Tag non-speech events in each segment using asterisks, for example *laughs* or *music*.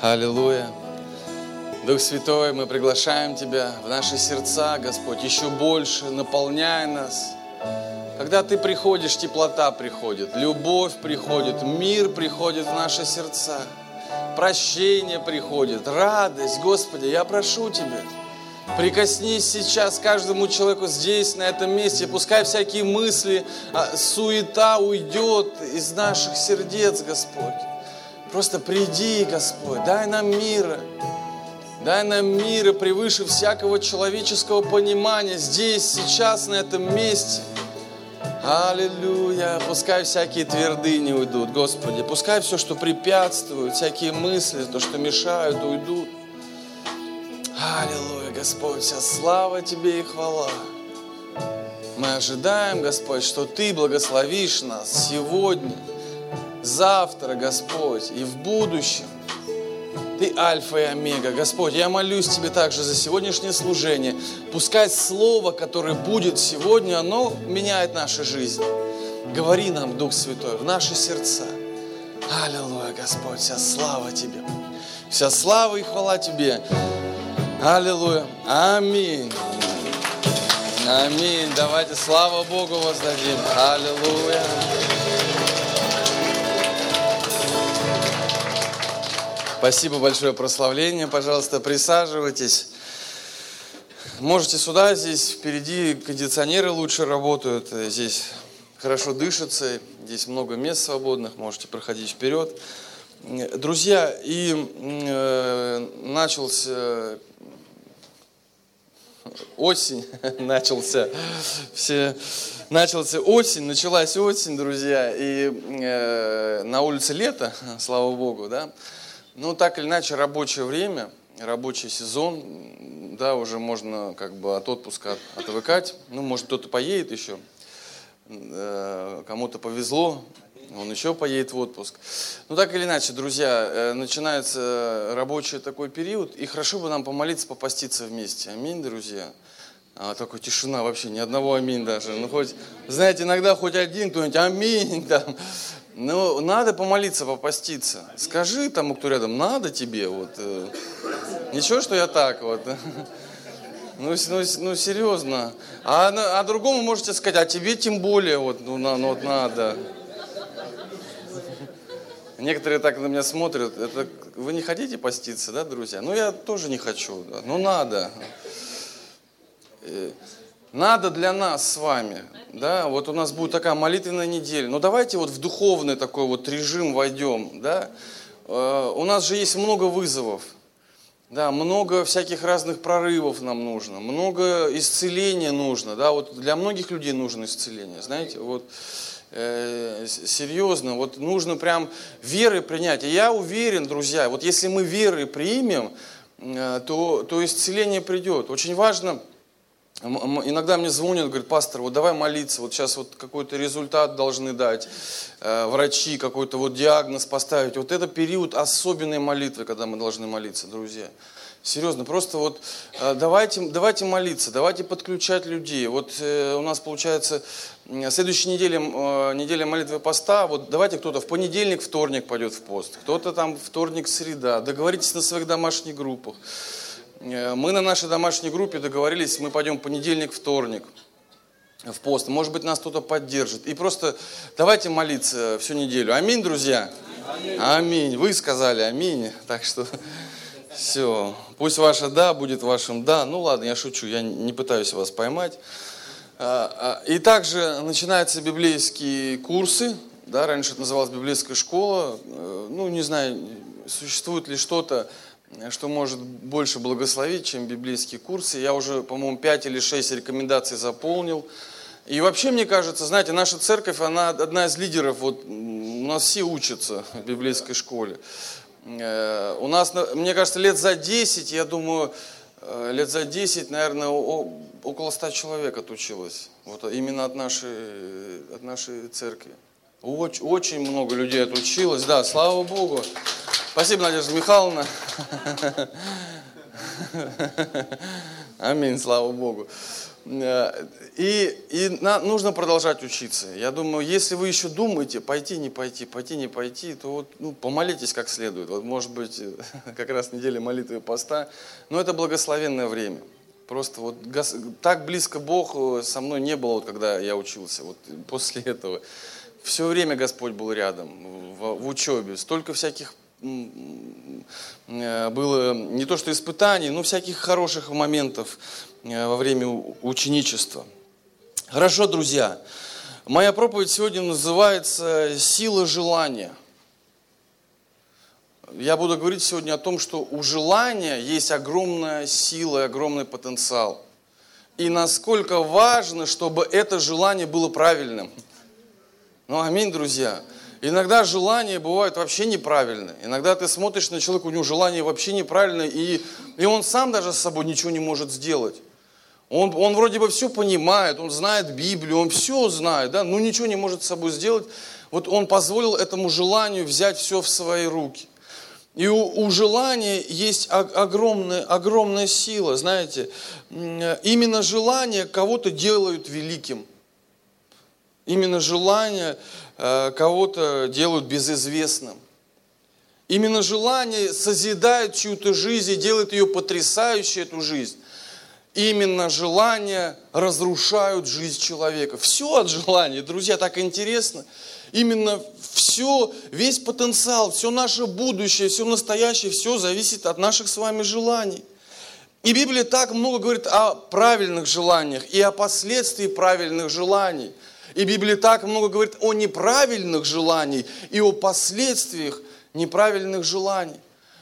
Аллилуйя. Дух Святой, мы приглашаем Тебя в наши сердца, Господь, еще больше, наполняй нас. Когда Ты приходишь, теплота приходит, любовь приходит, мир приходит в наши сердца, прощение приходит, радость. Господи, я прошу Тебя, Прикоснись сейчас каждому человеку здесь, на этом месте. Пускай всякие мысли, а, суета уйдет из наших сердец, Господь. Просто приди, Господь, дай нам мира. Дай нам мира превыше всякого человеческого понимания здесь, сейчас, на этом месте. Аллилуйя. Пускай всякие твердыни уйдут, Господи. Пускай все, что препятствует, всякие мысли, то, что мешают, уйдут. Аллилуйя, Господь, вся слава Тебе и хвала. Мы ожидаем, Господь, что Ты благословишь нас сегодня, завтра, Господь, и в будущем. Ты Альфа и Омега. Господь, я молюсь Тебе также за сегодняшнее служение. Пускай Слово, которое будет сегодня, оно меняет наши жизни. Говори нам, Дух Святой, в наши сердца. Аллилуйя, Господь, вся слава Тебе. Вся слава и хвала Тебе. Аллилуйя. Аминь. Аминь. Давайте слава Богу воздадим. Аллилуйя. Спасибо большое прославление. Пожалуйста, присаживайтесь. Можете сюда, здесь впереди кондиционеры лучше работают, здесь хорошо дышится, здесь много мест свободных, можете проходить вперед. Друзья, и э, начался осень *laughs* начался, все, начался осень, началась осень, друзья, и э, на улице лето, *laughs* слава богу, да, ну так или иначе рабочее время, рабочий сезон, да, уже можно как бы от отпуска отвыкать, ну может кто-то поедет еще, э, кому-то повезло, он еще поедет в отпуск. Ну, так или иначе, друзья, э, начинается рабочий такой период, и хорошо бы нам помолиться, попаститься вместе. Аминь, друзья. А такой тишина вообще, ни одного аминь даже. Ну, хоть, знаете, иногда хоть один кто-нибудь аминь там. Ну, надо помолиться, попаститься. Скажи тому, кто рядом, надо тебе, вот. Э, ничего, что я так вот. *laughs* Ну, ну, ну серьезно. А, а другому можете сказать, а тебе тем более, вот, ну, на, ну вот надо. Некоторые так на меня смотрят, это вы не хотите поститься, да, друзья? Ну, я тоже не хочу, да. ну, надо. Надо для нас с вами, да, вот у нас будет такая молитвенная неделя, ну, давайте вот в духовный такой вот режим войдем, да. Э, у нас же есть много вызовов, да, много всяких разных прорывов нам нужно, много исцеления нужно, да, вот для многих людей нужно исцеление, знаете, вот э, серьезно, вот нужно прям веры принять. И я уверен, друзья, вот если мы веры примем, э, то, то исцеление придет. Очень важно, иногда мне звонят, говорят, пастор, вот давай молиться, вот сейчас вот какой-то результат должны дать, э, врачи какой-то вот диагноз поставить. Вот это период особенной молитвы, когда мы должны молиться, друзья. Серьезно, просто вот э, давайте, давайте молиться, давайте подключать людей. Вот э, у нас получается следующей неделе, э, неделя молитвы поста, вот давайте кто-то в понедельник, вторник пойдет в пост, кто-то там вторник, среда. Договоритесь на своих домашних группах. Мы на нашей домашней группе договорились, мы пойдем понедельник, вторник в пост. Может быть, нас кто-то поддержит. И просто давайте молиться всю неделю. Аминь, друзья? Аминь. аминь. Вы сказали аминь. Так что все. Пусть ваше «да» будет вашим «да». Ну ладно, я шучу, я не пытаюсь вас поймать. А, а, и также начинаются библейские курсы. Да, раньше это называлось библейская школа. Э, ну, не знаю, существует ли что-то, что может больше благословить, чем библейские курсы. Я уже, по-моему, 5 или 6 рекомендаций заполнил. И вообще, мне кажется, знаете, наша церковь, она одна из лидеров, вот у нас все учатся в библейской школе. Э, у нас, мне кажется, лет за 10, я думаю, э, лет за 10, наверное, около 100 человек отучилось. Вот именно от нашей, от нашей церкви. Очень, очень много людей отучилось. Да, слава Богу. Спасибо, Надежда Михайловна. Аминь, слава Богу. Э, и, и на, нужно продолжать учиться. Я думаю, если вы еще думаете, пойти, не пойти, пойти, не пойти, то вот, ну, помолитесь как следует. Вот, может быть, *laughs* как раз неделя молитвы и поста. Но это благословенное время. Просто вот так близко Бог э, со мной не было, вот, когда я учился. Вот после этого. Все время Господь был рядом в, в учебе. Столько всяких было не то что испытаний, но всяких хороших моментов э, во время ученичества. Хорошо, друзья. Моя проповедь сегодня называется «Сила желания». Я буду говорить сегодня о том, что у желания есть огромная сила и огромный потенциал. И насколько важно, чтобы это желание было правильным. Ну, аминь, друзья. Иногда желания бывают вообще неправильные. Иногда ты смотришь на человека, у него желание вообще неправильное, и, и он сам даже с собой ничего не может сделать. Он, он вроде бы все понимает, он знает Библию, он все знает, да, но ничего не может с собой сделать. Вот он позволил этому желанию взять все в свои руки. И у, у желания есть огромная, огромная сила, знаете. Именно желание кого-то делают великим. Именно желание кого-то делают безызвестным. Именно желание созидает чью-то жизнь и делает ее потрясающей, эту жизнь. Именно желания разрушают жизнь человека. Все от желания, друзья, так интересно. Именно все, весь потенциал, все наше будущее, все настоящее, все зависит от наших с вами желаний. И Библия так много говорит о правильных желаниях и о последствии правильных желаний – и Библия так много говорит о неправильных желаниях и о последствиях неправильных желаний.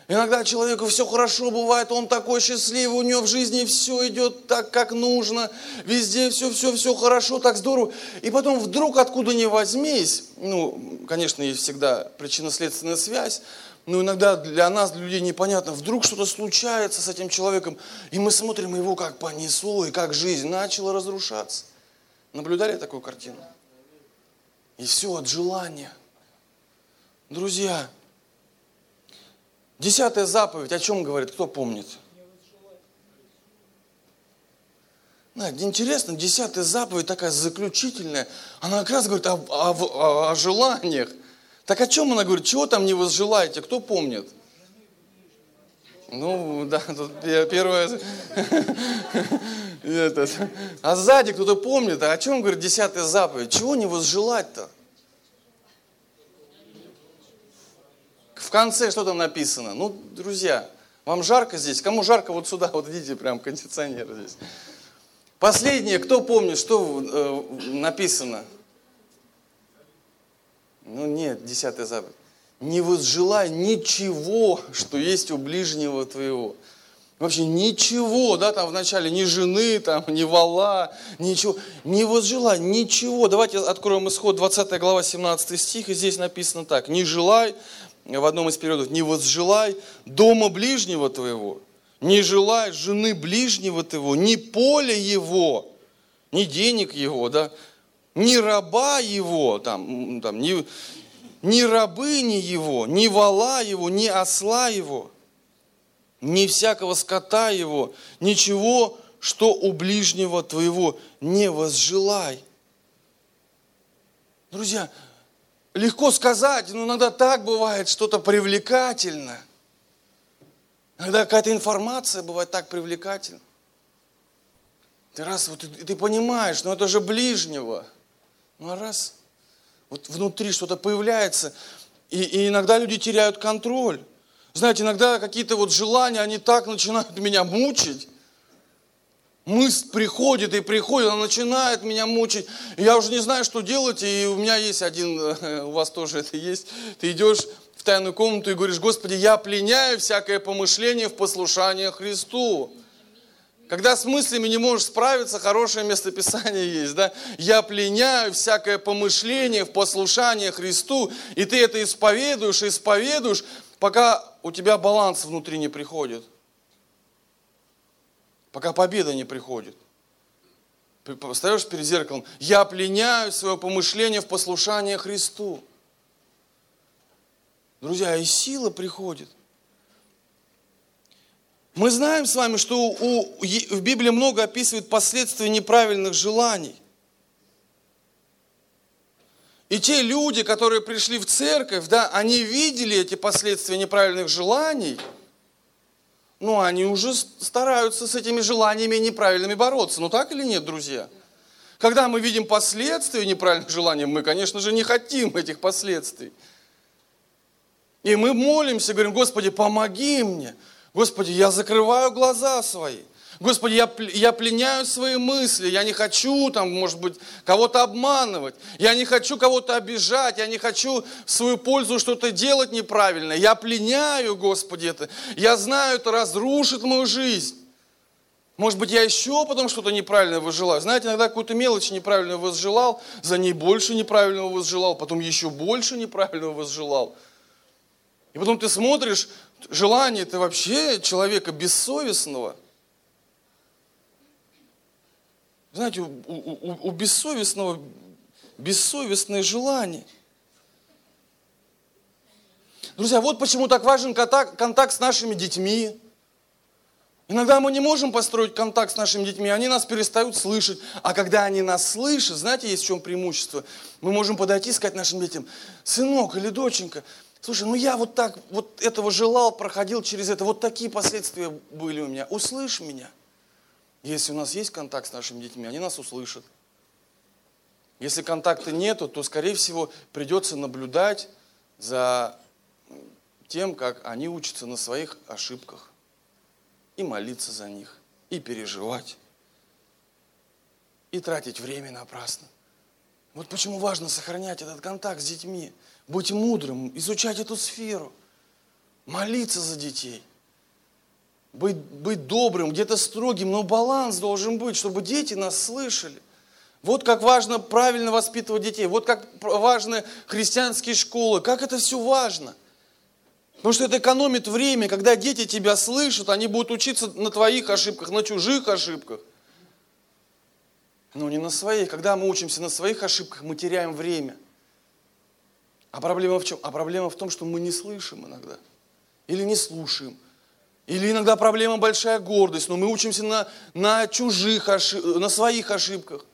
Иногда человеку все хорошо бывает, он такой счастливый, у него в жизни все идет так, как нужно, везде все-все-все хорошо, так здорово. И потом вдруг, откуда ни возьмись, ну, конечно, есть всегда причинно-следственная связь, но иногда для нас, для людей непонятно, вдруг что-то случается с этим человеком, и мы смотрим его, как понесло, и как жизнь начала разрушаться. Наблюдали такую картину? И все от желания. Друзья, десятая заповедь о чем говорит, кто помнит? Да, интересно, десятая заповедь такая заключительная, она как раз говорит о, о, о, о желаниях. Так о чем она говорит? Чего там не возжелаете? Кто помнит? Ну, да, тут первое... *laughs* Этот. А сзади кто-то помнит, а о чем говорит десятая заповедь? Чего не возжелать-то? В конце что там написано? Ну, друзья, вам жарко здесь? Кому жарко вот сюда? Вот идите, прям кондиционер здесь. Последнее, кто помнит, что э, написано? Ну нет, десятая заповедь. Не возжелай ничего, что есть у ближнего твоего. Вообще ничего, да, там вначале ни жены, там, ни вала, ничего. Не возжелай ничего. Давайте откроем исход 20 глава 17 стих, и здесь написано так. Не желай, в одном из периодов, не возжелай дома ближнего твоего, не желай жены ближнего твоего, ни поля его, ни денег его, да, ни раба его, там, там, ни, ни рабыни его, ни вала его, ни осла его – ни всякого скота его, ничего, что у ближнего твоего не возжелай. Друзья, легко сказать, но иногда так бывает что-то привлекательно. Иногда какая-то информация бывает так привлекательна. Ты раз, вот ты понимаешь, ну это же ближнего. Ну а раз, вот внутри что-то появляется, и, и иногда люди теряют контроль. Знаете, иногда какие-то вот желания, они так начинают меня мучить. Мысль приходит и приходит, она начинает меня мучить. я уже не знаю, что делать. И у меня есть один, у вас тоже это есть. Ты идешь в тайную комнату и говоришь, Господи, я пленяю всякое помышление в послушание Христу. Когда с мыслями не можешь справиться, хорошее местописание есть, да? Я пленяю всякое помышление в послушание Христу, и ты это исповедуешь, исповедуешь, пока у тебя баланс внутри не приходит, пока победа не приходит. Встаешь перед зеркалом, я пленяю свое помышление в послушание Христу. Друзья, и сила приходит. Мы знаем с вами, что у, в Библии много описывает последствия неправильных желаний. И те люди, которые пришли в церковь, да, они видели эти последствия неправильных желаний, ну, они уже стараются с этими желаниями неправильными бороться. Ну, так или нет, друзья? Когда мы видим последствия неправильных желаний, мы, конечно же, не хотим этих последствий. И мы молимся, говорим, Господи, помоги мне. Господи, я закрываю глаза свои. Господи, я, я пленяю свои мысли, я не хочу там, может быть, кого-то обманывать, я не хочу кого-то обижать, я не хочу в свою пользу что-то делать неправильно. Я пленяю, Господи, это. Я знаю, это разрушит мою жизнь. Может быть, я еще потом что-то неправильно возжелаю. Знаете, иногда какую-то мелочь неправильно возжелал, за ней больше неправильного возжелал, потом еще больше неправильного возжелал. И потом ты смотришь, желание это вообще человека бессовестного – Знаете, у, у, у бессовестного бессовестное желание. Друзья, вот почему так важен контакт, контакт с нашими детьми. Иногда мы не можем построить контакт с нашими детьми, они нас перестают слышать. А когда они нас слышат, знаете, есть в чем преимущество? Мы можем подойти и сказать нашим детям, сынок или доченька, слушай, ну я вот так, вот этого желал, проходил через это, вот такие последствия были у меня, услышь меня. Если у нас есть контакт с нашими детьми, они нас услышат. Если контакта нету, то, скорее всего, придется наблюдать за тем, как они учатся на своих ошибках, и молиться за них, и переживать, и тратить время напрасно. Вот почему важно сохранять этот контакт с детьми, быть мудрым, изучать эту сферу, молиться за детей – быть, быть добрым, где-то строгим, но баланс должен быть, чтобы дети нас слышали. Вот как важно правильно воспитывать детей, вот как важны христианские школы, как это все важно. Потому что это экономит время, когда дети тебя слышат, они будут учиться на твоих ошибках, на чужих ошибках. Но не на своих. Когда мы учимся на своих ошибках, мы теряем время. А проблема в чем? А проблема в том, что мы не слышим иногда. Или не слушаем. Или иногда проблема большая гордость, но мы учимся на, на чужих ошибках, на своих ошибках.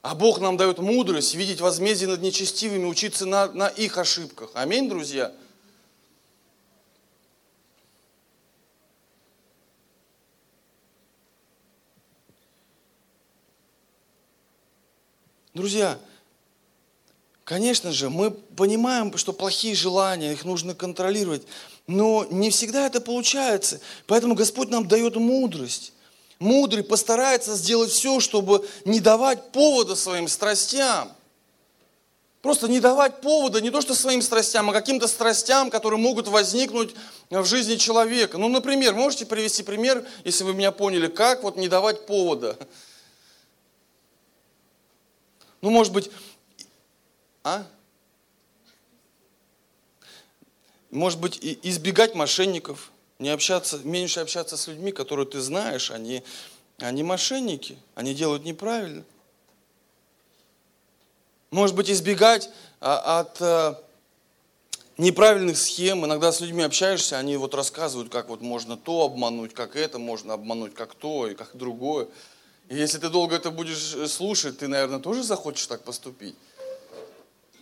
А Бог нам дает мудрость видеть возмездие над нечестивыми, учиться на, на их ошибках. Аминь, друзья. Друзья, конечно же, мы понимаем, что плохие желания, их нужно контролировать. Но не всегда это получается. Поэтому Господь нам дает мудрость. Мудрый постарается сделать все, чтобы не давать повода своим страстям. Просто не давать повода не то что своим страстям, а каким-то страстям, которые могут возникнуть в жизни человека. Ну, например, можете привести пример, если вы меня поняли, как вот не давать повода. Ну, может быть, а? может быть, избегать мошенников, не общаться, меньше общаться с людьми, которые ты знаешь, они, они мошенники, они делают неправильно. Может быть, избегать а, от а, неправильных схем. Иногда с людьми общаешься, они вот рассказывают, как вот можно то обмануть, как это можно обмануть, как то и как другое. И если ты долго это будешь э, слушать, ты, наверное, тоже захочешь так поступить.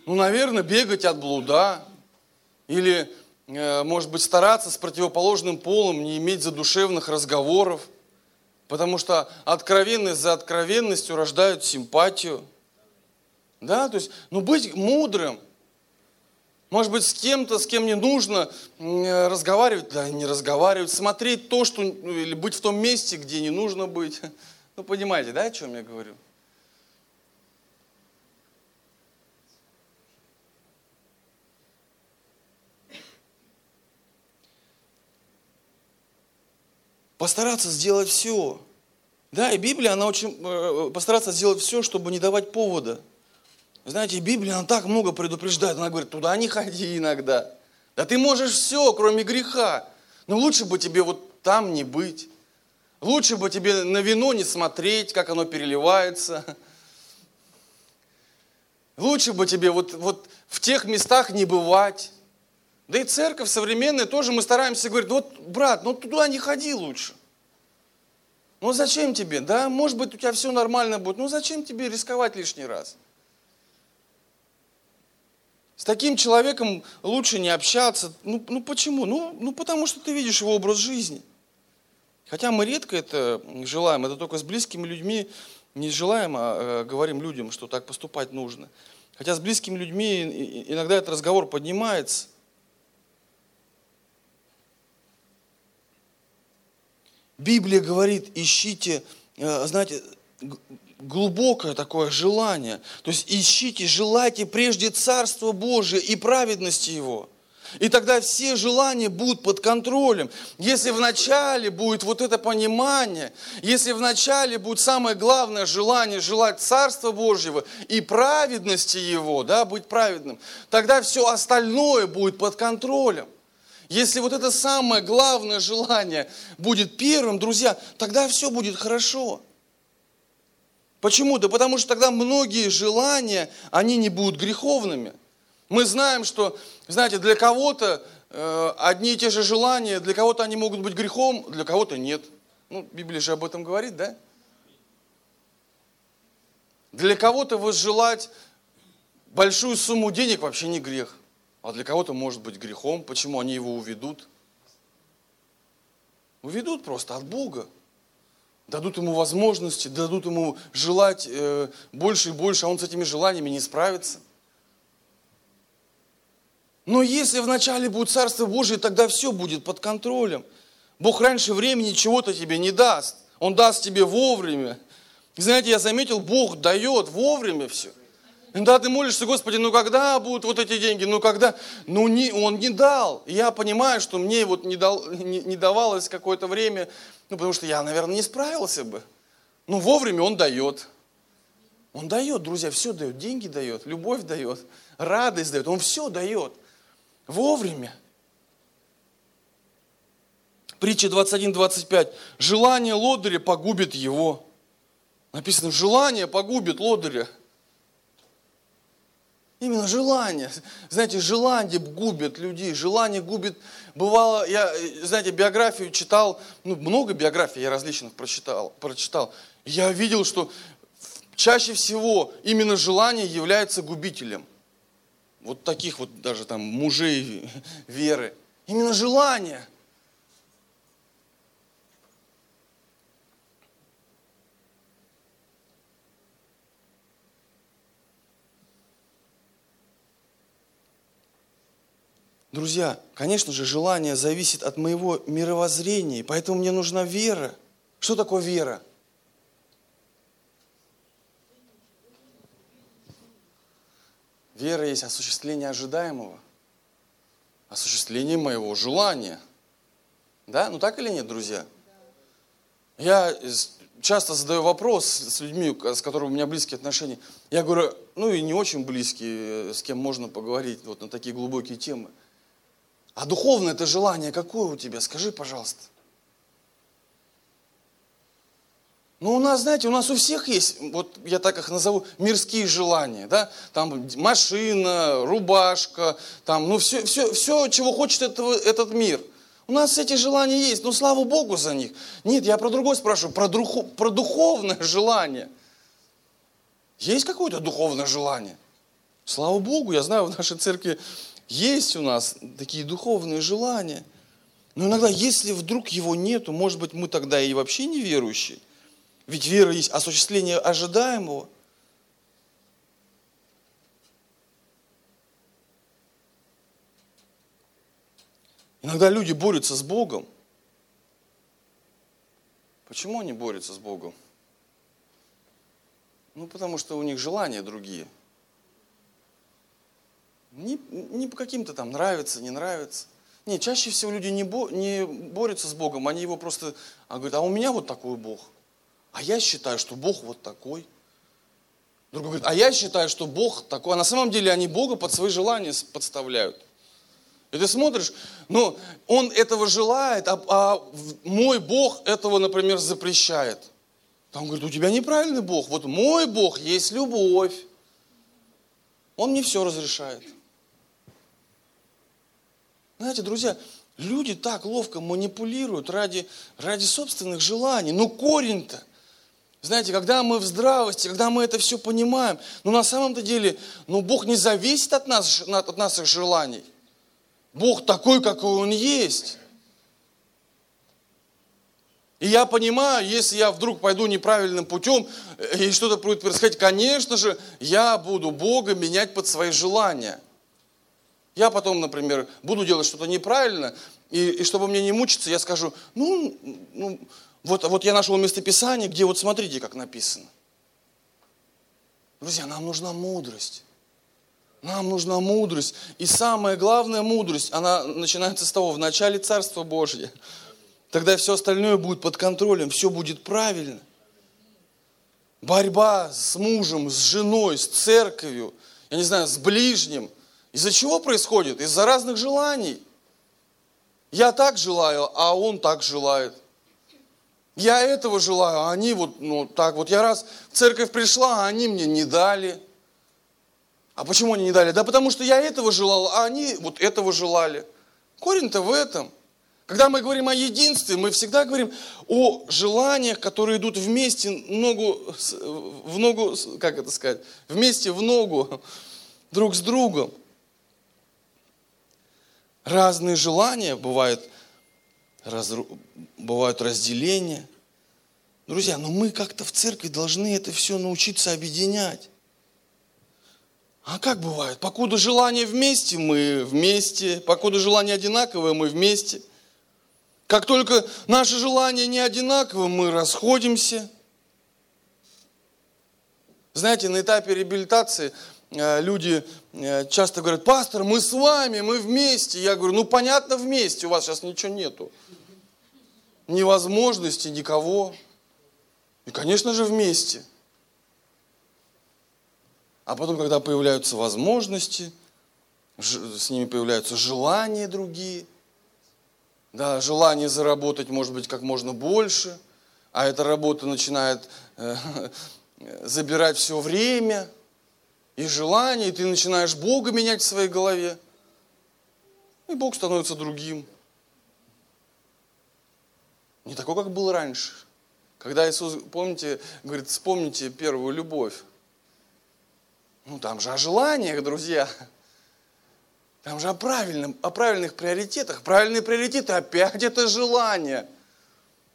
Ну, наверное, бегать от блуда или Э, может быть, стараться с противоположным полом не иметь задушевных разговоров, потому что откровенность за откровенностью рождают симпатию. Да, то есть, ну, быть мудрым, может быть, с кем-то, с кем не нужно э, разговаривать, да, не разговаривать, смотреть то, что, ну, или быть в том месте, где не нужно быть. *laughs* Ну, понимаете, да, о чем я говорю? постараться сделать все. Да, и Библия, она очень э, постараться сделать все, чтобы не давать повода. Знаете, Библия, она так много предупреждает. Она говорит, туда не ходи иногда. Да ты можешь все, кроме греха. Но лучше бы тебе вот там не быть. Лучше бы тебе на вино не смотреть, как оно переливается. Лучше бы тебе вот, вот в тех местах не бывать. Да и церковь современная тоже мы стараемся говорить, вот, брат, ну туда не ходи лучше. Ну зачем тебе? Да, может быть, у тебя все нормально будет. Ну зачем тебе рисковать лишний раз? С таким человеком лучше не общаться. Ну, ну почему? Ну, ну потому что ты видишь его образ жизни. Хотя мы редко это желаем, это только с близкими людьми не желаем, а э, говорим людям, что так поступать нужно. Хотя с близкими людьми иногда этот разговор поднимается. Библия говорит, ищите, э, знаете, глубокое такое желание. То есть ищите, желайте прежде Царства Божия и праведности Его. И тогда все желания будут под контролем. Если вначале будет вот это понимание, если вначале будет самое главное желание желать Царства Божьего и праведности Его, да, быть праведным, тогда все остальное будет под контролем. Если вот это самое главное желание будет первым, друзья, тогда все будет хорошо. Почему? Да потому что тогда многие желания, они не будут греховными. Мы знаем, что, знаете, для кого-то э, одни и те же желания, для кого-то они могут быть грехом, для кого-то нет. Ну, Библия же об этом говорит, да? Для кого-то возжелать большую сумму денег вообще не грех. А для кого-то может быть грехом. Почему они его уведут? Уведут просто от Бога. Дадут ему возможности, дадут ему желать э, больше и больше, а он с этими желаниями не справится. Но если вначале будет Царство Божие, тогда все будет под контролем. Бог раньше времени чего-то тебе не даст. Он даст тебе вовремя. знаете, я заметил, Бог дает вовремя все. Да, ты молишься, Господи, ну когда будут вот эти деньги, ну когда? Ну не, Он не дал. я понимаю, что мне вот не, дал, не, не давалось какое-то время, ну потому что я, наверное, не справился бы. Ну вовремя Он дает. Он дает, друзья, все дает. Деньги дает, любовь дает, радость дает. Он все дает. Вовремя. Притча 21-25. Желание лодыря погубит его. Написано, желание погубит лодыря. Именно желание. Знаете, желание губит людей, желание губит. Бывало, я, знаете, биографию читал, ну, много биографий я различных прочитал, прочитал. Я видел, что чаще всего именно желание является губителем. Вот таких вот даже там мужей веры. Именно желание. Друзья, конечно же, желание зависит от моего мировоззрения, поэтому мне нужна вера. Что такое вера? Вера есть осуществление ожидаемого, осуществление моего желания. Да? Ну так или нет, друзья? Я часто задаю вопрос с людьми, с которыми у меня близкие отношения. Я говорю, ну и не очень близкие, с кем можно поговорить вот на такие глубокие темы. А духовное это желание какое у тебя? Скажи, пожалуйста. Ну, у нас, знаете, у нас у всех есть, вот я так их назову, мирские желания, да, там машина, рубашка, там, ну, все, все, все чего хочет этого, этот мир. У нас эти желания есть, но слава Богу за них. Нет, я про другое спрашиваю, про, духу, про духовное желание. Есть какое-то духовное желание? Слава Богу, я знаю, в нашей церкви есть у нас такие духовные желания. Но иногда, если вдруг его нету, может быть, мы тогда и вообще не верующие. Ведь вера есть осуществление ожидаемого. Иногда люди борются с Богом. Почему они борются с Богом? Ну, потому что у них желания другие – не, не по каким-то там нравится, не нравится. Не, чаще всего люди не, бо, не борются с Богом, они его просто а говорят, а у меня вот такой Бог. А я считаю, что Бог вот такой. Другой говорит, а я считаю, что Бог такой. А на самом деле они Бога под свои желания подставляют. И ты смотришь, ну, он этого желает, а, а мой Бог этого, например, запрещает. Там говорит, у тебя неправильный Бог. Вот мой Бог есть любовь. Он мне все разрешает. Знаете, друзья, люди так ловко манипулируют ради, ради собственных желаний. Но корень-то, знаете, когда мы в здравости, когда мы это все понимаем, ну на самом-то деле, ну Бог не зависит от, нас, от наших желаний. Бог такой, какой Он есть. И я понимаю, если я вдруг пойду неправильным путем, э, и что-то будет происходить, конечно же, я буду Бога менять под свои желания. Я потом, например, буду делать что-то неправильно, и, и чтобы мне не мучиться, я скажу, ну, ну вот, вот я нашел местописание, где вот смотрите, как написано. Друзья, нам нужна мудрость. Нам нужна мудрость. И самая главная мудрость, она начинается с того, в начале Царства Божье – Тогда все остальное будет под контролем, все будет правильно. Борьба с мужем, с женой, с церковью, я не знаю, с ближним. Из-за чего происходит? Из-за разных желаний. Я так желаю, а он так желает. Я этого желаю, а они вот ну, так вот. Я раз в церковь пришла, а они мне не дали. А почему они не дали? Да потому что я этого желал, а они вот этого желали. Корень-то в этом – когда мы говорим о единстве, мы всегда говорим о желаниях, которые идут вместе, ногу, в ногу, как это сказать, вместе в ногу, друг с другом. Разные желания бывают, раз, бывают разделения. Друзья, но мы как-то в церкви должны это все научиться объединять. А как бывает? Покуда желания вместе, мы вместе. Покуда желания одинаковые, мы вместе. Как только наши желания не одинаковы, мы расходимся. Знаете, на этапе реабилитации люди э, часто говорят, пастор, мы с вами, мы вместе. Я говорю, ну понятно вместе, у вас сейчас ничего нету. Ни возможности, никого. И, конечно же, вместе. А потом, когда появляются возможности, с ними появляются желания другие – да, желание заработать, может быть, как можно больше, а эта работа начинает э, *laughs* забирать все время и желание, и ты начинаешь Бога менять в своей голове, и Бог становится другим. Не такой, как был раньше. Когда Иисус, помните, говорит, вспомните первую любовь. Ну, там же о желаниях, друзья. Там же о, правильном, о правильных приоритетах. Правильные приоритеты опять это желание.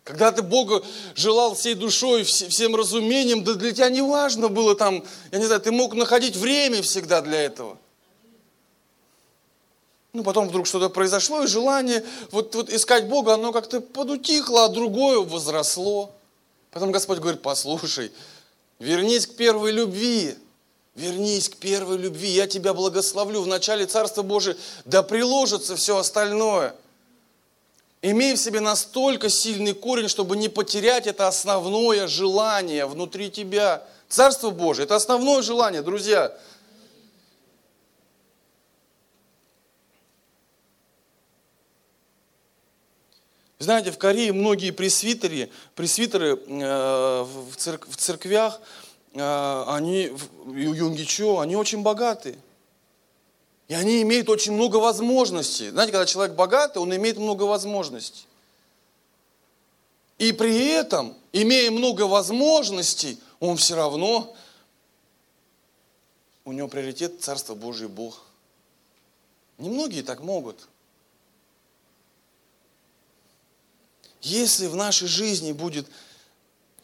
Когда ты Бога желал всей душой, всем разумением, да для тебя не важно было там, я не знаю, ты мог находить время всегда для этого. Ну, потом вдруг что-то произошло, и желание вот, вот искать Бога, оно как-то подутихло, а другое возросло. Потом Господь говорит, послушай, вернись к первой любви. Вернись к первой любви, я тебя благословлю. В начале Царства Божия да приложится все остальное. Имей в себе настолько сильный корень, чтобы не потерять это основное желание внутри тебя. Царство Божие – это основное желание, друзья. Знаете, в Корее многие пресвитеры, пресвитеры э, в, церк, в церквях – а, они, Юнгичо, они очень богаты. И они имеют очень много возможностей. Знаете, когда человек богатый, он имеет много возможностей. И при этом, имея много возможностей, он все равно, у него приоритет Царство Божие Бог. Немногие так могут. Если в нашей жизни будет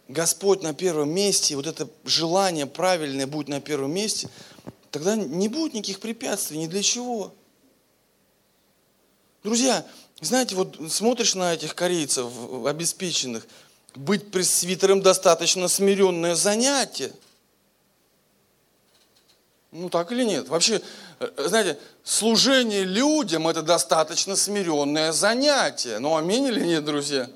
Господь на первом месте, вот это желание правильное будет на первом месте, тогда не будет никаких препятствий, ни для чего. Друзья, знаете, вот смотришь на этих корейцев обеспеченных, быть пресвитером достаточно смиренное занятие. Ну так или нет? Вообще, э, знаете, служение людям это достаточно смиренное занятие. Ну аминь или нет, друзья?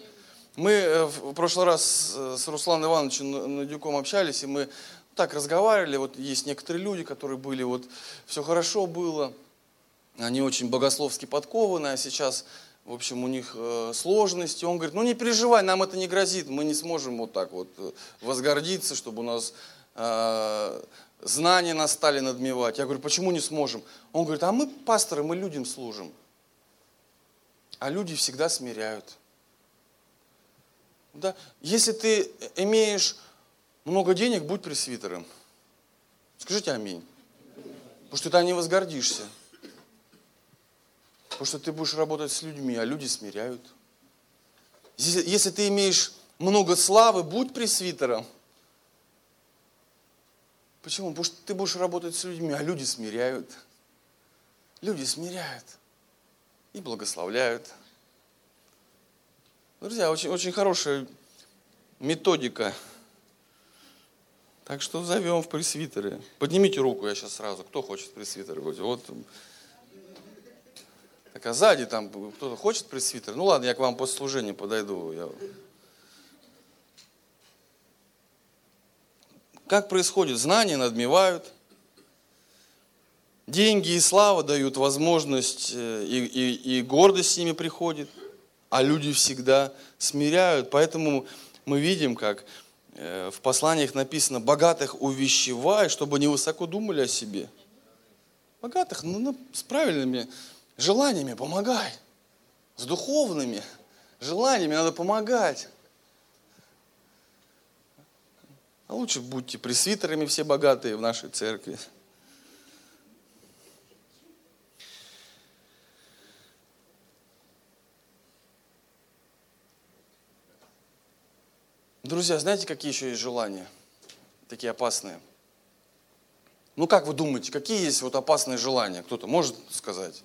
Мы э, в прошлый раз с Русланом Ивановичем Надюком общались, и мы так разговаривали. Вот есть некоторые люди, которые были, вот все хорошо было, они очень богословски подкованы, а сейчас, в общем, у них э, сложности. Он говорит, ну не переживай, нам это не грозит, мы не сможем вот так вот э, возгордиться, чтобы у нас знания нас стали надмевать. Я говорю, почему не сможем? Он говорит, а мы пасторы, мы людям служим. а люди всегда смиряют. Да? Если ты имеешь много денег, будь пресвитером. Скажите аминь. Потому что ты не возгордишься. Потому что ты будешь работать с людьми, а люди смиряют. Если, ты имеешь много славы, будь пресвитером. Почему? Потому что ты будешь работать с людьми, а люди смиряют. Люди смиряют и благословляют. Друзья, очень, очень хорошая методика. Так что зовем в пресвитеры. Поднимите руку, я сейчас сразу. Кто хочет пресвитеры? Вот. Так, а сзади там кто-то хочет пресвитер? Ну ладно, я к вам после служения подойду. Я... Как происходит? Знания надмевают, деньги и слава дают возможность, э, и, и, и гордость с ними приходит, а люди всегда смиряют. Поэтому мы видим, как в посланиях написано, богатых увещевай, чтобы они высоко думали о себе. Богатых, ну, ну, с правильными желаниями помогай. С духовными желаниями надо помогать. А лучше будьте пресвитерами все богатые в нашей церкви. Друзья, знаете, какие еще есть желания? Такие опасные. Ну, как вы думаете, какие есть вот опасные желания? Кто-то может сказать?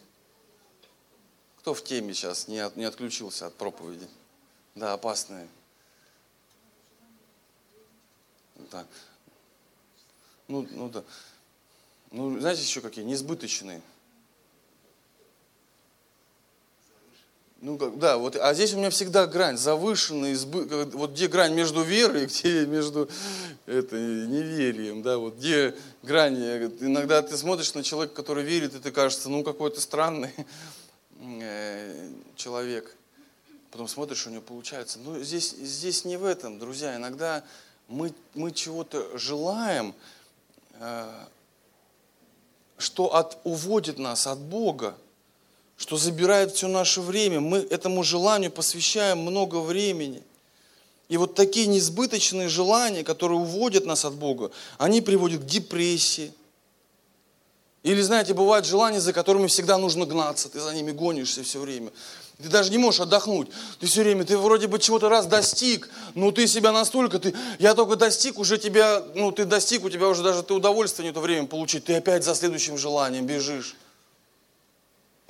Кто в теме сейчас не, от, не отключился от проповеди? Да, опасные. Да. Ну, ну да. Ну, знаете еще какие? Несбыточные. Ну, как, да, вот, а здесь у меня всегда грань, завышенная, избы, вот где грань между верой, *laughs* где между это, неверием, да, вот где грань, иногда ты смотришь на человека, который верит, и ты кажется, ну, какой-то странный *laughs* э, человек, потом смотришь, у него получается, ну, здесь, здесь не в этом, друзья, иногда мы, мы чего-то желаем, э, что от, уводит нас от Бога, что забирает все наше время. Мы этому желанию посвящаем много времени. И вот такие несбыточные желания, которые уводят нас от Бога, они приводят к депрессии. Или, знаете, бывают желания, за которыми всегда нужно гнаться, ты за ними гонишься все время. Ты даже не можешь отдохнуть. Ты все время, ты вроде бы чего-то раз достиг, но ты себя настолько, ты, я только достиг, уже тебя, ну ты достиг, у тебя уже даже ты удовольствие не то время получить, ты опять за следующим желанием бежишь.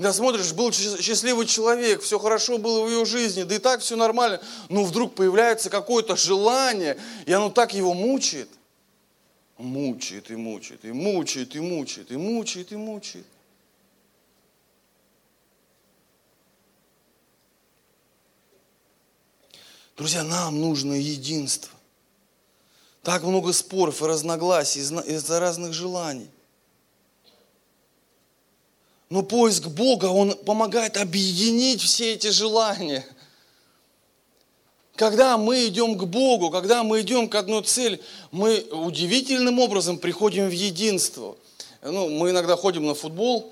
Да смотришь, был счастливый человек, все хорошо было в его жизни, да и так все нормально. Но вдруг появляется какое-то желание, и оно так его мучает. Мучает и мучает, и мучает, и мучает, и мучает, и мучает. Друзья, нам нужно единство. Так много споров и разногласий из-за разных желаний. Но поиск Бога, он помогает объединить все эти желания. Когда мы идем к Богу, когда мы идем к одной цели, мы удивительным образом приходим в единство. Ну, мы иногда ходим на футбол,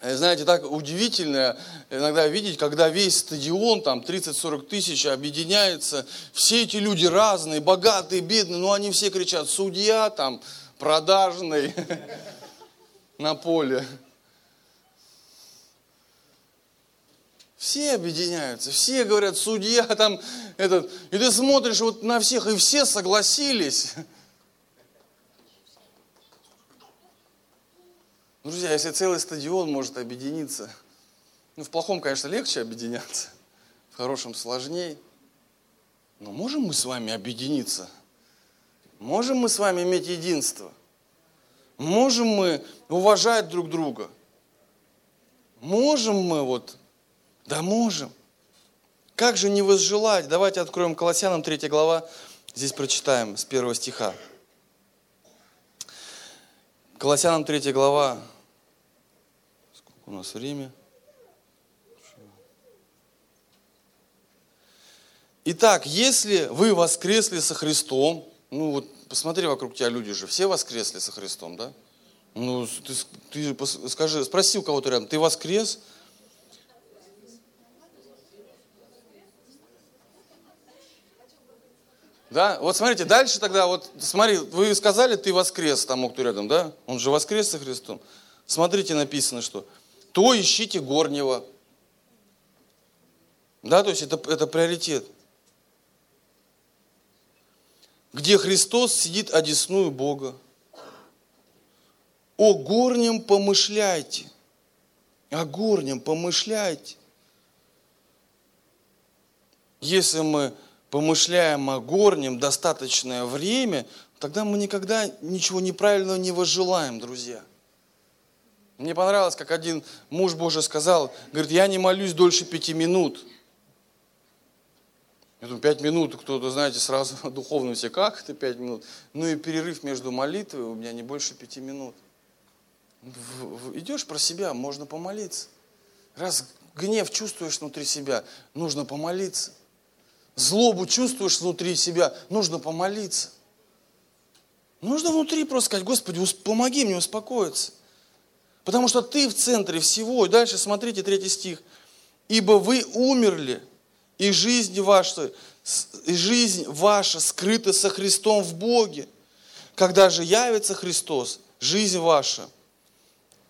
знаете, так удивительно иногда видеть, когда весь стадион, там 30-40 тысяч объединяется, все эти люди разные, богатые, бедные, но они все кричат, судья там продажный, *laughs* на поле. Все объединяются, все говорят, судья там, этот, и ты смотришь вот на всех, и все согласились. Друзья, если целый стадион может объединиться, ну в плохом, конечно, легче объединяться, в хорошем сложнее, но можем мы с вами объединиться? Можем мы с вами иметь единство? Можем мы уважать друг друга? Можем мы вот? Да можем. Как же не возжелать? Давайте откроем Колоссянам 3 глава. Здесь прочитаем с первого стиха. Колоссянам 3 глава. Сколько у нас время? Итак, если вы воскресли со Христом, ну вот посмотри вокруг тебя, люди же, все воскресли со Христом, да? Ну, ты, ты скажи, спроси у кого-то рядом, ты воскрес? Да, вот смотрите, дальше тогда, вот смотри, вы сказали, ты воскрес тому, кто рядом, да? Он же воскрес со Христом. Смотрите, написано, что то ищите горнего. Да, то есть это, это приоритет. Где Христос сидит одесную Бога. О горнем помышляйте. О горнем помышляйте. Если мы помышляем о горнем достаточное время, тогда мы никогда ничего неправильного не возжелаем, друзья. Мне понравилось, как один муж Божий сказал, говорит, я не молюсь дольше пяти минут. Я думаю, пять минут, кто-то, знаете, сразу *laughs* духовно все, как это пять минут? Ну и перерыв между молитвой у меня не больше пяти минут. Идешь про себя, можно помолиться. Раз гнев чувствуешь внутри себя, нужно помолиться. Злобу чувствуешь внутри себя, нужно помолиться. Нужно внутри просто сказать, Господи, помоги мне успокоиться. Потому что ты в центре всего. И дальше смотрите третий стих. Ибо вы умерли, и жизнь ваша, и жизнь ваша скрыта со Христом в Боге. Когда же явится Христос, жизнь ваша,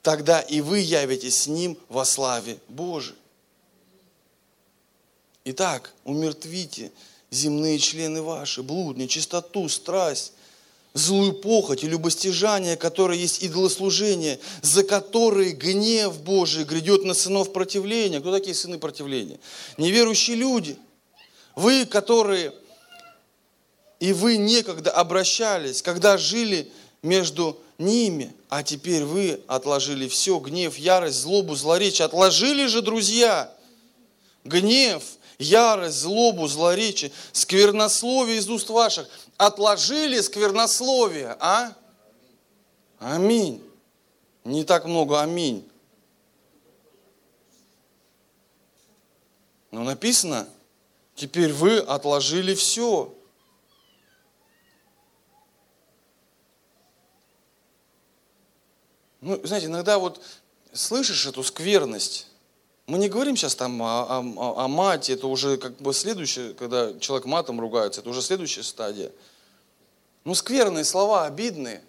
тогда и вы явитесь с Ним во славе Божией. Итак, умертвите земные члены ваши, блуд, нечистоту, страсть, злую похоть и любостяжание, которое есть идолослужение, за которые гнев Божий грядет на сынов противления. Кто такие сыны противления? Неверующие люди. Вы, которые и вы некогда обращались, когда жили между ними, а теперь вы отложили все, гнев, ярость, злобу, злоречие. Отложили же, друзья, гнев, ярость, злобу, злоречие, сквернословие из уст ваших отложили сквернословие, а? Аминь. Не так много аминь. Но написано, теперь вы отложили все. Ну, знаете, иногда вот слышишь эту скверность, мы не говорим сейчас там о, о, о мате, это уже как бы следующее, когда человек матом ругается, это уже следующая стадия. Ну, скверные слова, обидные.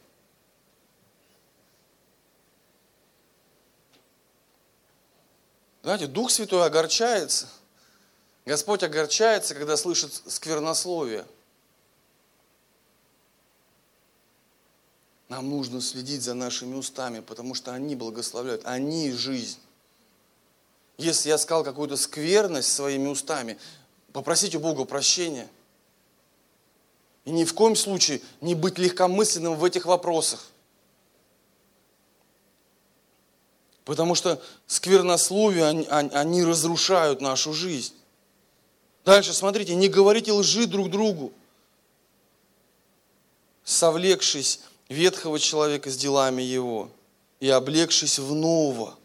Знаете, Дух Святой огорчается. Господь огорчается, когда слышит сквернословие. Нам нужно следить за нашими устами, потому что они благословляют, они жизнь. Если я сказал какую-то скверность своими устами, попросите у Бога прощения. И ни в коем случае не быть легкомысленным в этих вопросах. Потому что сквернословие, они, они разрушают нашу жизнь. Дальше, смотрите, не говорите лжи друг другу, совлекшись ветхого человека с делами его и облегшись в нового,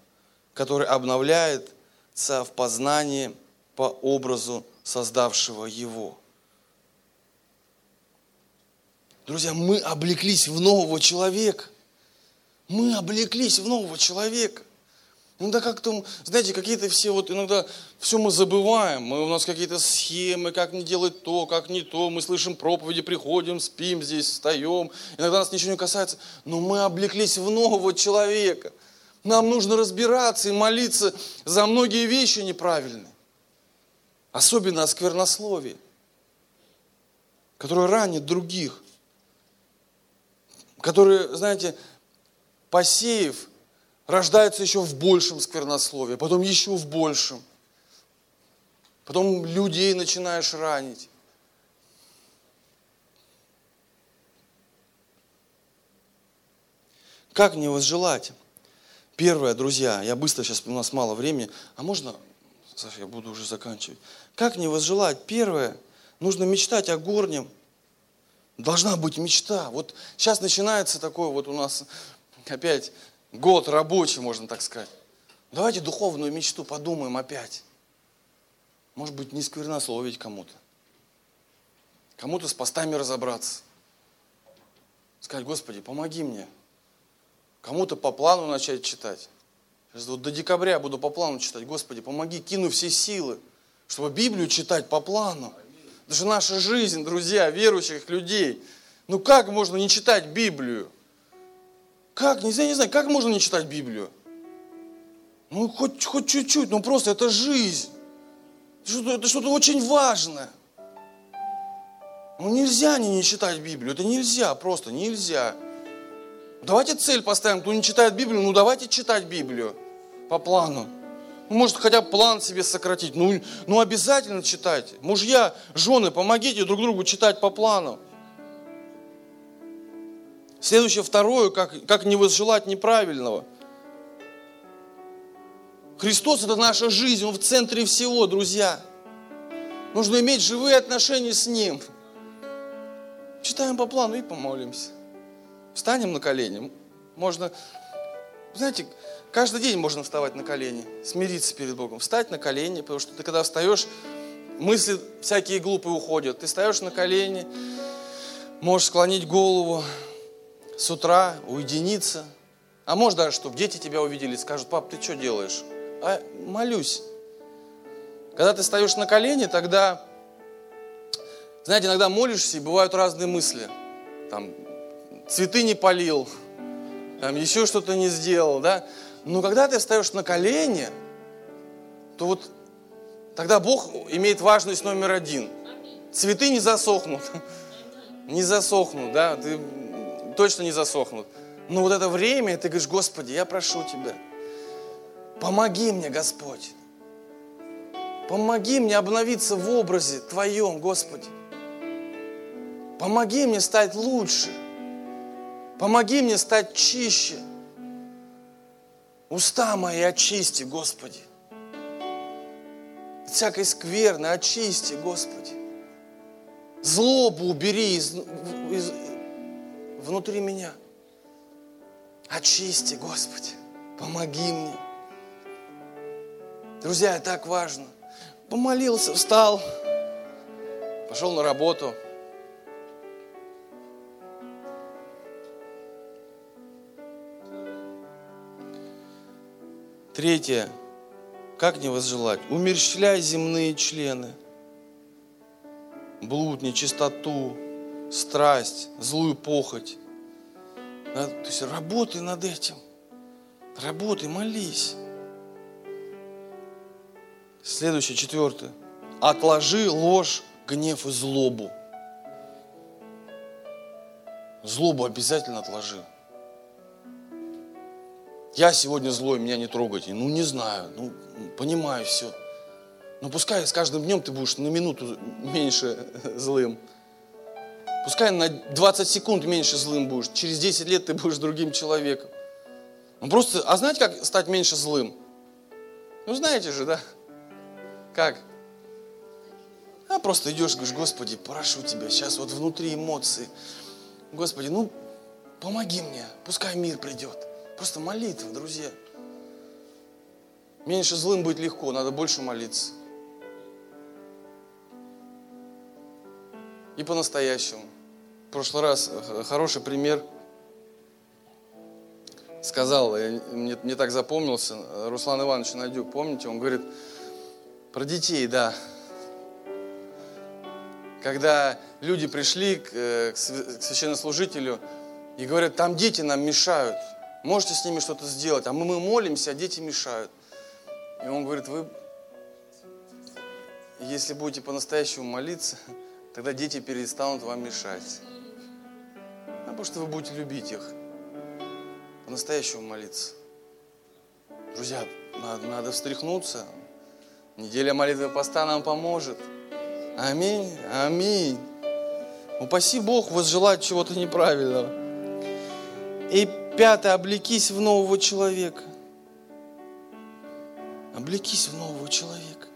который обновляет в познании по образу создавшего его. Друзья, мы облеклись в нового человека. Мы облеклись в нового человека. Иногда как-то, знаете, какие-то все вот, иногда все мы забываем. Мы, у нас какие-то схемы, как не делать то, как не то. Мы слышим проповеди, приходим, спим здесь, встаем. Иногда нас ничего не касается. Но мы облеклись в нового человека – нам нужно разбираться и молиться за многие вещи неправильные. Особенно о сквернословии, которое ранит других. Которые, знаете, посеяв, рождается еще в большем сквернословии, потом еще в большем. Потом людей начинаешь ранить. Как не возжелать? Первое, друзья, я быстро сейчас, у нас мало времени, а можно, Саша, я буду уже заканчивать. Как не возжелать? Первое, нужно мечтать о горнем. Должна быть мечта. Вот сейчас начинается такой вот у нас опять год рабочий, можно так сказать. Давайте духовную мечту подумаем опять. Может быть, не сквернословить кому-то. Кому-то с постами разобраться. Сказать, Господи, помоги мне. Кому-то по плану начать читать. Сейчас вот до декабря буду по плану читать. Господи, помоги, кину все силы, чтобы Библию читать по плану. Это же наша жизнь, друзья, верующих людей. Ну как можно не читать Библию? Как, не знаю, не знаю, как можно не читать Библию? Ну, хоть, хоть чуть-чуть, ну просто это жизнь. Что-то, это что-то очень важное. Ну нельзя не, не читать Библию, это нельзя, просто нельзя. Давайте цель поставим, кто не читает Библию, ну давайте читать Библию по плану. Ну, может, хотя бы план себе сократить. Ну, ну обязательно читайте. Мужья, жены, помогите друг другу читать по плану. Следующее, второе, как, как не возжелать неправильного. Христос – это наша жизнь, Он в центре всего, друзья. Нужно иметь живые отношения с Ним. Читаем по плану и помолимся. Встанем на колени. Можно, знаете, каждый день можно вставать на колени, смириться перед Богом. Встать на колени, потому что ты когда встаешь, мысли всякие глупые уходят. Ты встаешь на колени, можешь склонить голову, с утра уединиться. А может даже, чтобы дети тебя увидели скажут, пап, ты что делаешь? А молюсь. Когда ты встаешь на колени, тогда, знаете, иногда молишься, и бывают разные мысли. Там, цветы не полил, там, еще что-то не сделал, да. Но когда ты встаешь на колени, то вот тогда Бог имеет важность номер один. Цветы не засохнут. *laughs* Не засохнут, да. Ты точно не засохнут. Но вот это время, ты говоришь, Господи, я прошу Тебя, помоги мне, Господь. Помоги мне обновиться в образе Твоем, Господи. Помоги мне стать лучше. Помоги мне стать чище. Уста мои очисти, Господи. Всякой скверной очисти, Господи. Злобу убери из, из, внутри меня. Очисти, Господи, помоги мне. Друзья, так важно. Помолился, встал, пошел на работу. Третье. Как не возжелать? Умерщвляй земные члены. Блуд, нечистоту, страсть, злую похоть. То есть работай над этим. Работай, молись. Следующее, четвертое. Отложи ложь, гнев и злобу. Злобу обязательно отложи. Я сегодня злой, меня не трогайте. Ну, не знаю, ну, понимаю все. Но пускай с каждым днем ты будешь на минуту меньше злым. Пускай на 20 секунд меньше злым будешь. Через 10 лет ты будешь другим человеком. Ну просто, а знаете, как стать меньше злым? Ну знаете же, да? Как? А просто идешь, говоришь, Господи, прошу Тебя, сейчас вот внутри эмоции. Господи, ну помоги мне, пускай мир придет. Просто молитва, друзья. Меньше злым быть легко, надо больше молиться. И по-настоящему прошлый раз хороший пример сказал, я, мне, мне так запомнился, Руслан Иванович Надюк, помните, он говорит про детей, да. Когда люди пришли к, э, к священнослужителю и говорят, там дети нам мешают, можете с ними что-то сделать, а мы, мы молимся, а дети мешают. И он говорит, вы, если будете по-настоящему молиться, тогда дети перестанут вам мешать потому что вы будете любить их. По-настоящему молиться. Друзья, надо, надо встряхнуться. Неделя молитвы поста нам поможет. Аминь, аминь. Упаси Бог возжелать чего-то неправильного. И пятое, облекись в нового человека. Облекись в нового человека.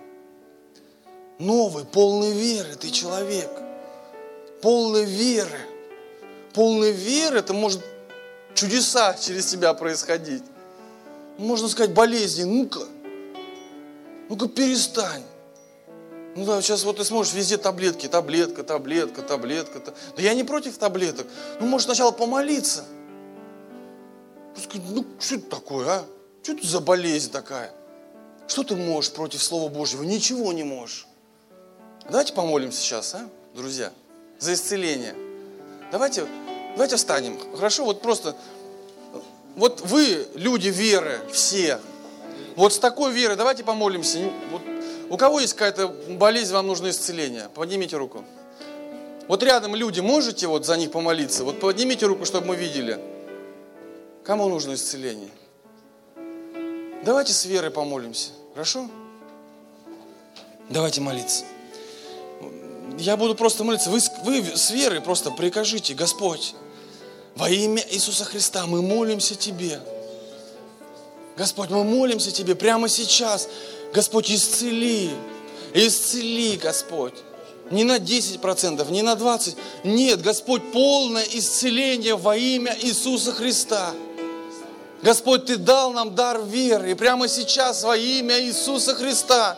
Новый, полный веры ты человек. Полный веры полной веры, это может чудеса через тебя происходить. Можно сказать, болезни, ну-ка, ну-ка перестань. Ну да, сейчас вот ты смотришь, везде таблетки, таблетка, таблетка, таблетка. Да я не против таблеток. Ну, может, сначала помолиться. Ну, что это такое, а? Что это за болезнь такая? Что ты можешь против Слова Божьего? Ничего не можешь. Давайте помолимся сейчас, а, друзья, за исцеление. Давайте, давайте встанем. Хорошо, вот просто, вот вы, люди веры, все, вот с такой верой давайте помолимся. Вот, у кого есть какая-то болезнь, вам нужно исцеление? Поднимите руку. Вот рядом люди, можете вот за них помолиться? Вот поднимите руку, чтобы мы видели. Кому нужно исцеление? Давайте с верой помолимся. Хорошо? Давайте молиться. Я буду просто молиться. Вы, вы с верой просто прикажите, Господь, во имя Иисуса Христа мы молимся Тебе. Господь, мы молимся Тебе прямо сейчас. Господь, исцели. Исцели, Господь. Не на 10%, не на 20%. Нет, Господь, полное исцеление во имя Иисуса Христа. Господь, Ты дал нам дар веры. И прямо сейчас во имя Иисуса Христа.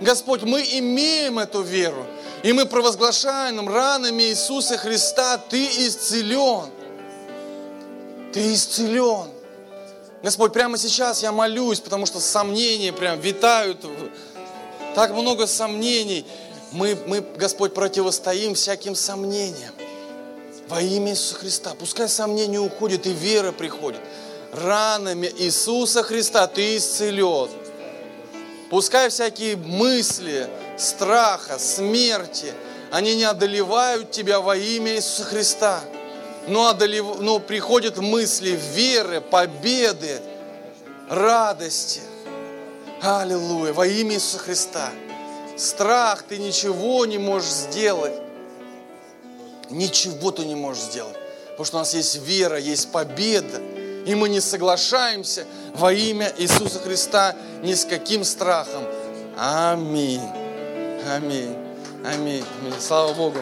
Господь, мы имеем эту веру. И мы провозглашаем ранами Иисуса Христа, Ты исцелен. Ты исцелен. Господь, прямо сейчас я молюсь, потому что сомнения прям витают. Так много сомнений. Мы, мы, Господь, противостоим всяким сомнениям. Во имя Иисуса Христа. Пускай сомнения уходят и вера приходит. Ранами Иисуса Христа ты исцелен. Пускай всякие мысли, страха, смерти, они не одолевают тебя во имя Иисуса Христа но, одолев... но приходят мысли веры, победы, радости. Аллилуйя, во имя Иисуса Христа. Страх, ты ничего не можешь сделать. Ничего ты не можешь сделать. Потому что у нас есть вера, есть победа. И мы не соглашаемся во имя Иисуса Христа ни с каким страхом. Аминь. Аминь. Аминь. Аминь. Слава Богу.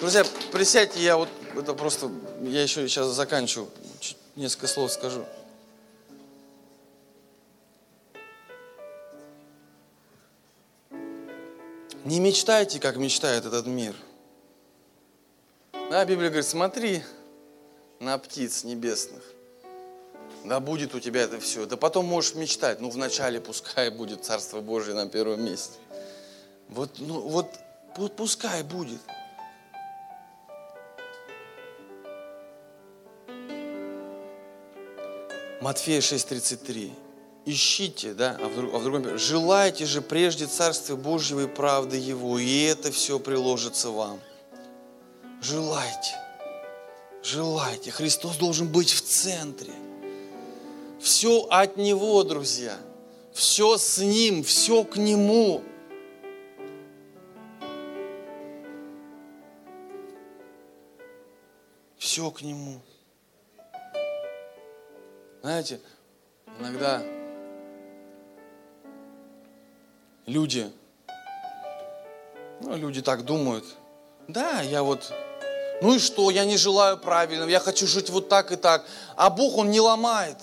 Друзья, присядьте, я вот это просто, я еще сейчас заканчиваю, несколько слов скажу. Не мечтайте, как мечтает этот мир. Да, Библия говорит, смотри на птиц небесных. Да будет у тебя это все. Да потом можешь мечтать. Ну, вначале пускай будет Царство Божие на первом месте. Вот, ну, вот пускай будет. Матфея 6,33. Ищите, да, а в, а в другом, желайте же прежде Царствия Божьего и правды Его, и это все приложится вам. Желайте, желайте. Христос должен быть в центре. Все от Него, друзья. Все с Ним, все к Нему. Все к Нему. Знаете, иногда люди, ну, люди так думают, да, я вот, ну и что, я не желаю правильного, я хочу жить вот так и так. А Бог, Он не ломает.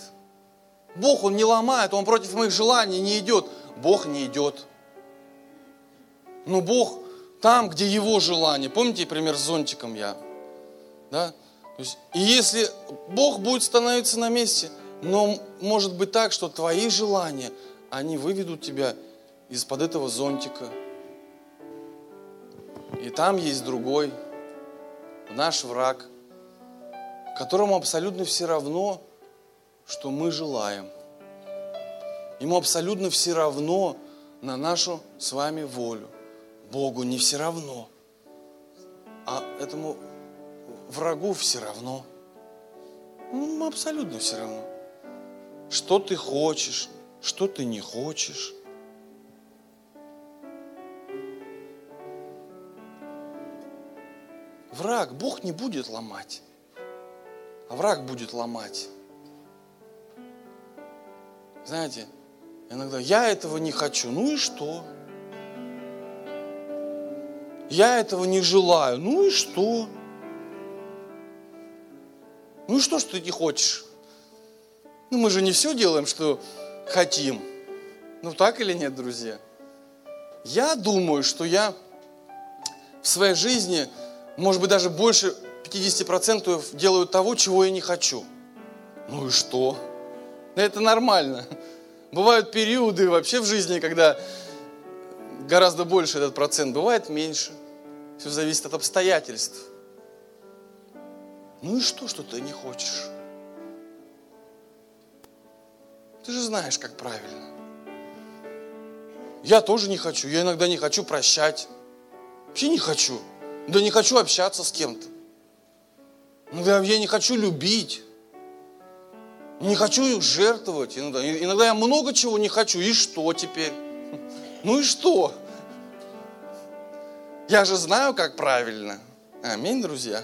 Бог, Он не ломает, Он против моих желаний не идет. Бог не идет. Но Бог там, где Его желание. Помните пример с зонтиком я? Да? Есть, и если Бог будет становиться на месте – но может быть так, что твои желания, они выведут тебя из-под этого зонтика. И там есть другой, наш враг, которому абсолютно все равно, что мы желаем. Ему абсолютно все равно на нашу с вами волю. Богу не все равно, а этому врагу все равно. Ну, абсолютно все равно что ты хочешь, что ты не хочешь. Враг, Бог не будет ломать, а враг будет ломать. Знаете, иногда я этого не хочу, ну и что? Я этого не желаю, ну и что? Ну и что, что ты не хочешь? Ну, мы же не все делаем, что хотим. Ну, так или нет, друзья? Я думаю, что я в своей жизни, может быть, даже больше 50% делаю того, чего я не хочу. Ну и что? Это нормально. Бывают периоды вообще в жизни, когда гораздо больше этот процент, бывает меньше. Все зависит от обстоятельств. Ну и что, что ты не хочешь? Ты же знаешь, как правильно. Я тоже не хочу. Я иногда не хочу прощать. Вообще не хочу. Да не хочу общаться с кем-то. Иногда я не хочу любить. Не хочу жертвовать. Иногда, иногда я много чего не хочу. И что теперь? *laughs* Ну и что? Я же знаю, как правильно. Аминь, друзья.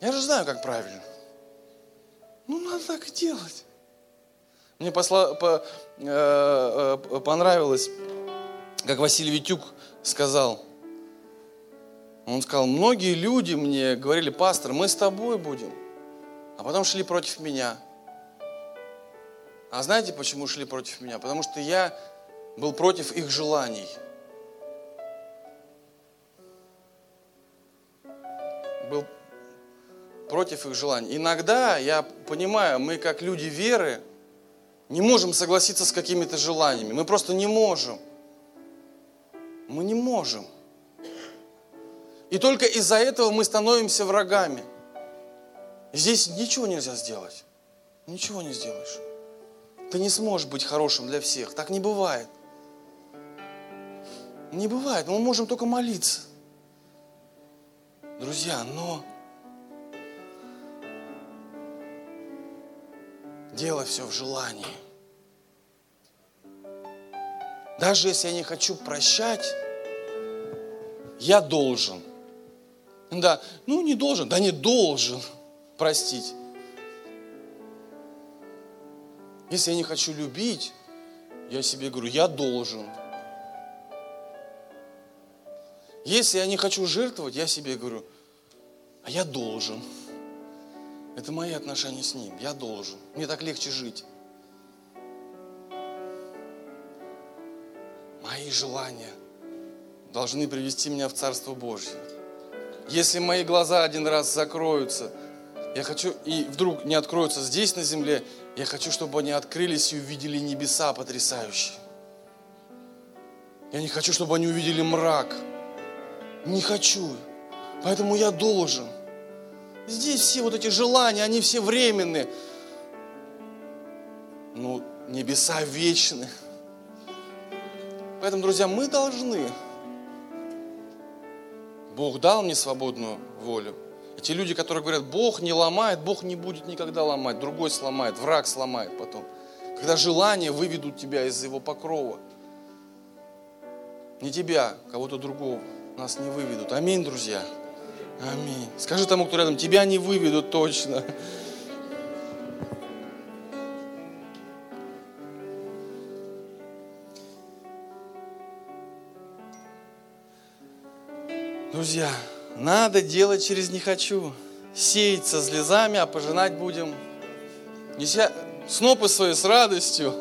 Я же знаю, как правильно. Ну, надо так и делать. Мне посла, по, э, э, понравилось, как Василий Витюк сказал. Он сказал, многие люди мне говорили, пастор, мы с тобой будем. А потом шли против меня. А знаете, почему шли против меня? Потому что я был против их желаний. Был против их желаний. Иногда, я понимаю, мы как люди веры, не можем согласиться с какими-то желаниями. Мы просто не можем. Мы не можем. И только из-за этого мы становимся врагами. Здесь ничего нельзя сделать. Ничего не сделаешь. Ты не сможешь быть хорошим для всех. Так не бывает. Не бывает. Мы можем только молиться. Друзья, но Дело все в желании. Даже если я не хочу прощать, я должен. Да, ну не должен, да не должен простить. Если я не хочу любить, я себе говорю, я должен. Если я не хочу жертвовать, я себе говорю, а я должен. Это мои отношения с Ним. Я должен. Мне так легче жить. Мои желания должны привести меня в Царство Божье. Если мои глаза один раз закроются, я хочу, и вдруг не откроются здесь на земле, я хочу, чтобы они открылись и увидели небеса потрясающие. Я не хочу, чтобы они увидели мрак. Не хочу. Поэтому я должен – Здесь все вот эти желания, они все временные. Ну, небеса вечны. Поэтому, друзья, мы должны. Бог дал мне свободную волю. Эти люди, которые говорят, Бог не ломает, Бог не будет никогда ломать, другой сломает, враг сломает потом. Когда желания выведут тебя из его покрова. Не тебя, кого-то другого нас не выведут. Аминь, друзья. Аминь. Скажи тому, кто рядом, тебя не выведут точно. Друзья, надо делать через «не хочу». Сеять со слезами, а пожинать будем. Неся снопы свои с радостью.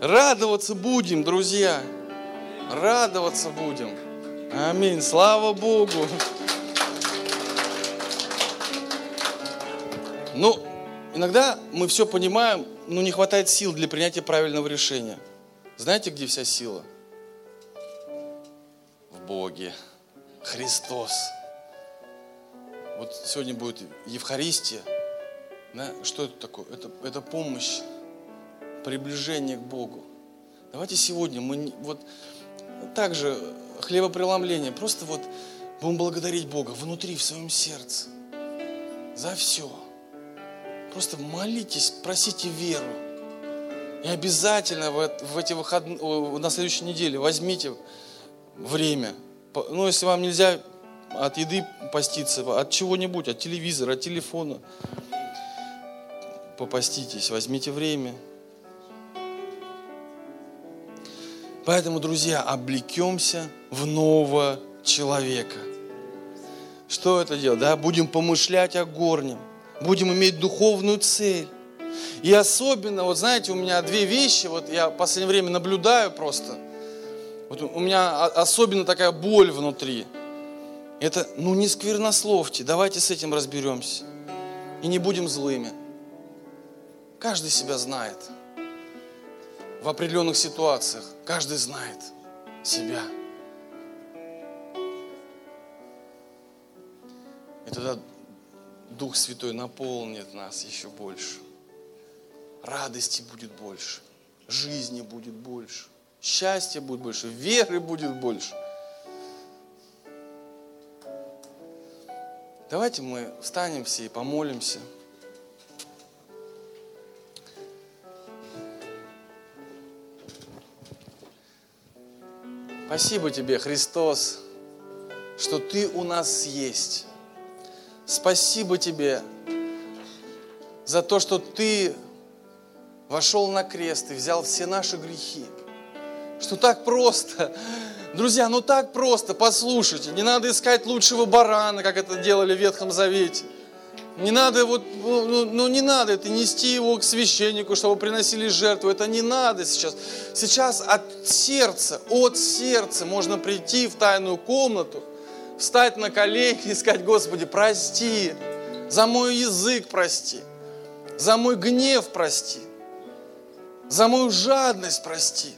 Радоваться будем, друзья. Радоваться будем. Аминь. Слава Богу. Ну, иногда мы все понимаем, но не хватает сил для принятия правильного решения. Знаете, где вся сила? В Боге. Христос. Вот сегодня будет Евхаристия. Да? Что это такое? Это, это помощь, приближение к Богу. Давайте сегодня мы вот также хлебопреломление, просто вот будем благодарить Бога внутри, в своем сердце за все. Просто молитесь, просите веру. И обязательно в, в эти выходные, на следующей неделе возьмите время. Ну, если вам нельзя от еды поститься, от чего-нибудь, от телевизора, от телефона, попаститесь, возьмите время. Поэтому, друзья, облекемся в нового человека. Что это делать? Да? Будем помышлять о горнем будем иметь духовную цель. И особенно, вот знаете, у меня две вещи, вот я в последнее время наблюдаю просто. Вот у меня особенно такая боль внутри. Это, ну не сквернословьте, давайте с этим разберемся. И не будем злыми. Каждый себя знает. в определенных ситуациях. Каждый знает себя. И тогда Дух Святой наполнит нас еще больше. Радости будет больше, жизни будет больше, счастья будет больше, веры будет больше. Давайте мы встанем все и помолимся. Спасибо тебе, Христос, что ты у нас есть. Спасибо тебе за то, что ты вошел на крест и взял все наши грехи. Что так просто. Друзья, ну так просто, послушайте. Не надо искать лучшего барана, как это делали в Ветхом Завете. Не надо вот, ну, ну, ну не надо это нести его к священнику, чтобы приносили жертву. Это не надо сейчас. Сейчас от сердца, от сердца можно прийти в тайную комнату, встать на колени и сказать, Господи, прости, за мой язык прости, за мой гнев прости, за мою жадность прости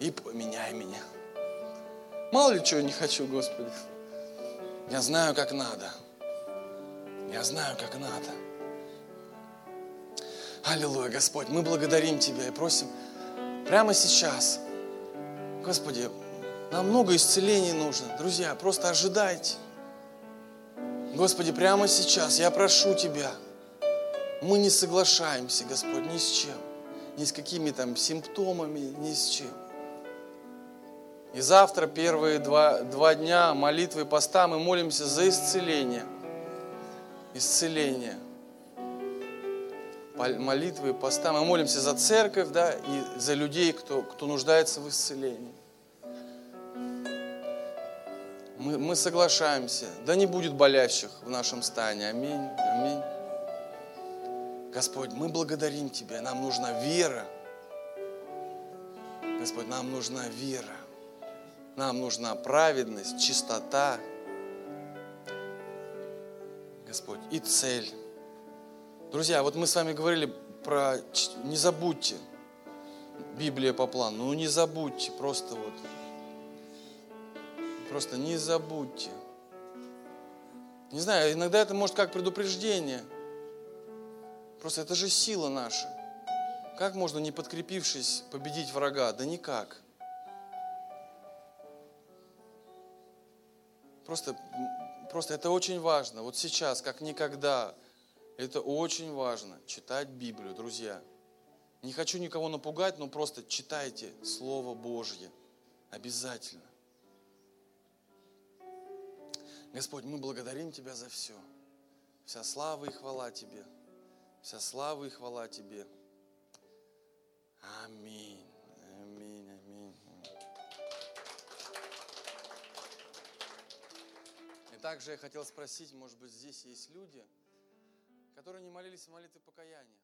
и поменяй меня. Мало ли чего не хочу, Господи. Я знаю, как надо. Я знаю, как надо. Аллилуйя, Господь, мы благодарим Тебя и просим прямо сейчас, Господи, нам много исцелений нужно. Друзья, просто ожидайте. Господи, прямо сейчас я прошу Тебя, мы не соглашаемся, Господь, ни с чем, ни с какими там симптомами, ни с чем. И завтра, первые два, два дня молитвы и поста, мы молимся за исцеление. Исцеление. Молитвы и поста. Мы молимся за церковь, да, и за людей, кто, кто нуждается в исцелении. Мы, мы соглашаемся. Да не будет болящих в нашем стане. Аминь. Аминь. Господь, мы благодарим Тебя. Нам нужна вера. Господь, нам нужна вера. Нам нужна праведность, чистота, Господь, и цель. Друзья, вот мы с вами говорили про не забудьте Библия по плану. Ну не забудьте, просто вот. Просто не забудьте. Не знаю, иногда это может как предупреждение. Просто это же сила наша. Как можно, не подкрепившись, победить врага? Да никак. Просто, просто это очень важно. Вот сейчас, как никогда, это очень важно читать Библию, друзья. Не хочу никого напугать, но просто читайте Слово Божье. Обязательно. Господь, мы благодарим Тебя за все. Вся слава и хвала Тебе. Вся слава и хвала Тебе. Аминь. Также я хотел спросить, может быть, здесь есть люди, которые не молились в молитве покаяния.